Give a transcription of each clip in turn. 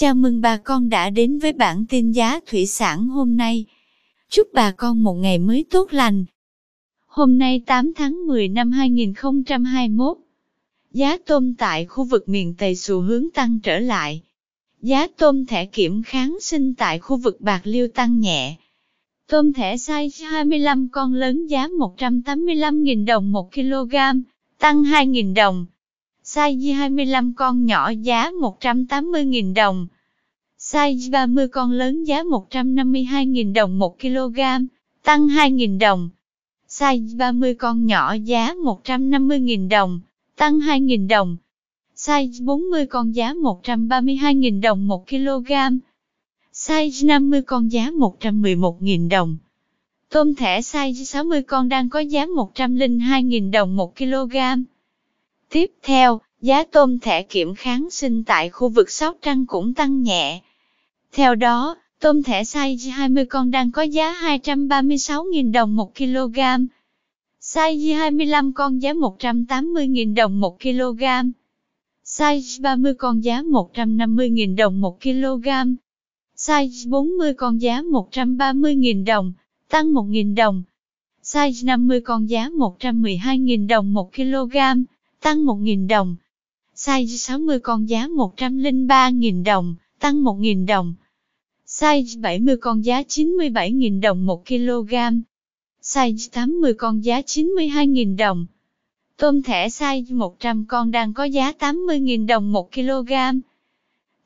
Chào mừng bà con đã đến với bản tin giá thủy sản hôm nay. Chúc bà con một ngày mới tốt lành. Hôm nay 8 tháng 10 năm 2021, giá tôm tại khu vực miền Tây xu hướng tăng trở lại. Giá tôm thẻ kiểm kháng sinh tại khu vực Bạc Liêu tăng nhẹ. Tôm thẻ size 25 con lớn giá 185.000 đồng 1 kg, tăng 2.000 đồng. Size 25 con nhỏ giá 180.000 đồng. Size 30 con lớn giá 152.000 đồng 1 kg, tăng 2.000 đồng. Size 30 con nhỏ giá 150.000 đồng, tăng 2.000 đồng. Size 40 con giá 132.000 đồng 1 kg. Size 50 con giá 111.000 đồng. Tôm thẻ size 60 con đang có giá 102.000 đồng 1 kg. Tiếp theo, giá tôm thẻ kiểm kháng sinh tại khu vực Sóc Trăng cũng tăng nhẹ. Theo đó, tôm thẻ size 20 con đang có giá 236.000 đồng 1 kg. Size 25 con giá 180.000 đồng 1 kg. Size 30 con giá 150.000 đồng 1 kg. Size 40 con giá 130.000 đồng, tăng 1.000 đồng. Size 50 con giá 112.000 đồng 1 kg, tăng 1.000 đồng. Size 60 con giá 103.000 đồng, tăng 1.000 đồng. Size 70 con giá 97.000 đồng 1 kg. Size 80 con giá 92.000 đồng. Tôm thẻ size 100 con đang có giá 80.000 đồng 1 kg.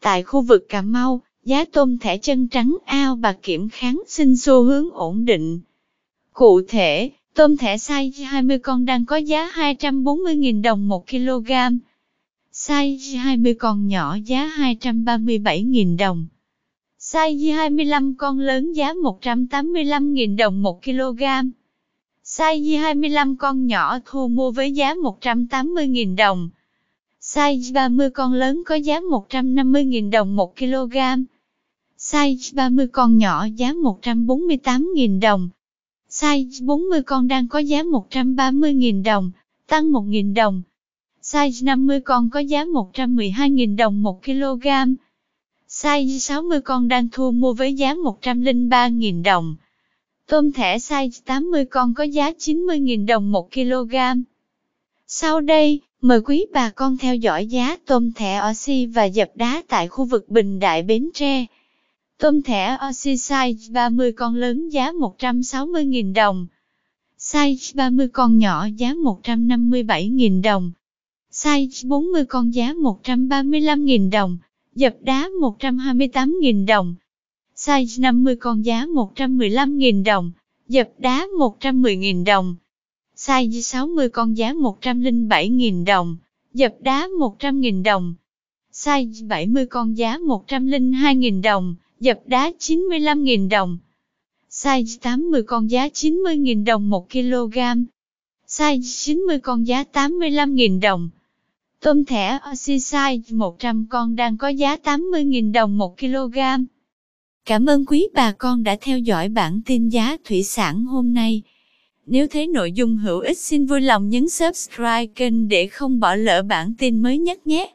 Tại khu vực Cà Mau, giá tôm thẻ chân trắng ao bạc kiểm kháng sinh xu hướng ổn định. Cụ thể, tôm thẻ size 20 con đang có giá 240.000 đồng 1 kg. Size 20 con nhỏ giá 237.000 đồng. Size 25 con lớn giá 185.000 đồng 1 kg. Size 25 con nhỏ thu mua với giá 180.000 đồng. Size 30 con lớn có giá 150.000 đồng 1 kg. Size 30 con nhỏ giá 148.000 đồng. Size 40 con đang có giá 130.000 đồng, tăng 1.000 đồng. Size 50 con có giá 112.000 đồng 1 kg. Size 60 con đang thu mua với giá 103.000 đồng. Tôm thẻ size 80 con có giá 90.000 đồng 1 kg. Sau đây, mời quý bà con theo dõi giá tôm thẻ oxy và dập đá tại khu vực Bình Đại Bến Tre. Tôm thẻ Aussie size 30 con lớn giá 160.000 đồng. Size 30 con nhỏ giá 157.000 đồng. Size 40 con giá 135.000 đồng. Dập đá 128.000 đồng. Size 50 con giá 115.000 đồng. Dập đá 110.000 đồng. Size 60 con giá 107.000 đồng. Dập đá 100.000 đồng. Size 70 con giá 102.000 đồng. Dập đá 95.000 đồng. Size 80 con giá 90.000 đồng 1 kg. Size 90 con giá 85.000 đồng. Tôm thẻ Aussie size 100 con đang có giá 80.000 đồng 1 kg. Cảm ơn quý bà con đã theo dõi bản tin giá thủy sản hôm nay. Nếu thấy nội dung hữu ích, xin vui lòng nhấn subscribe kênh để không bỏ lỡ bản tin mới nhất nhé.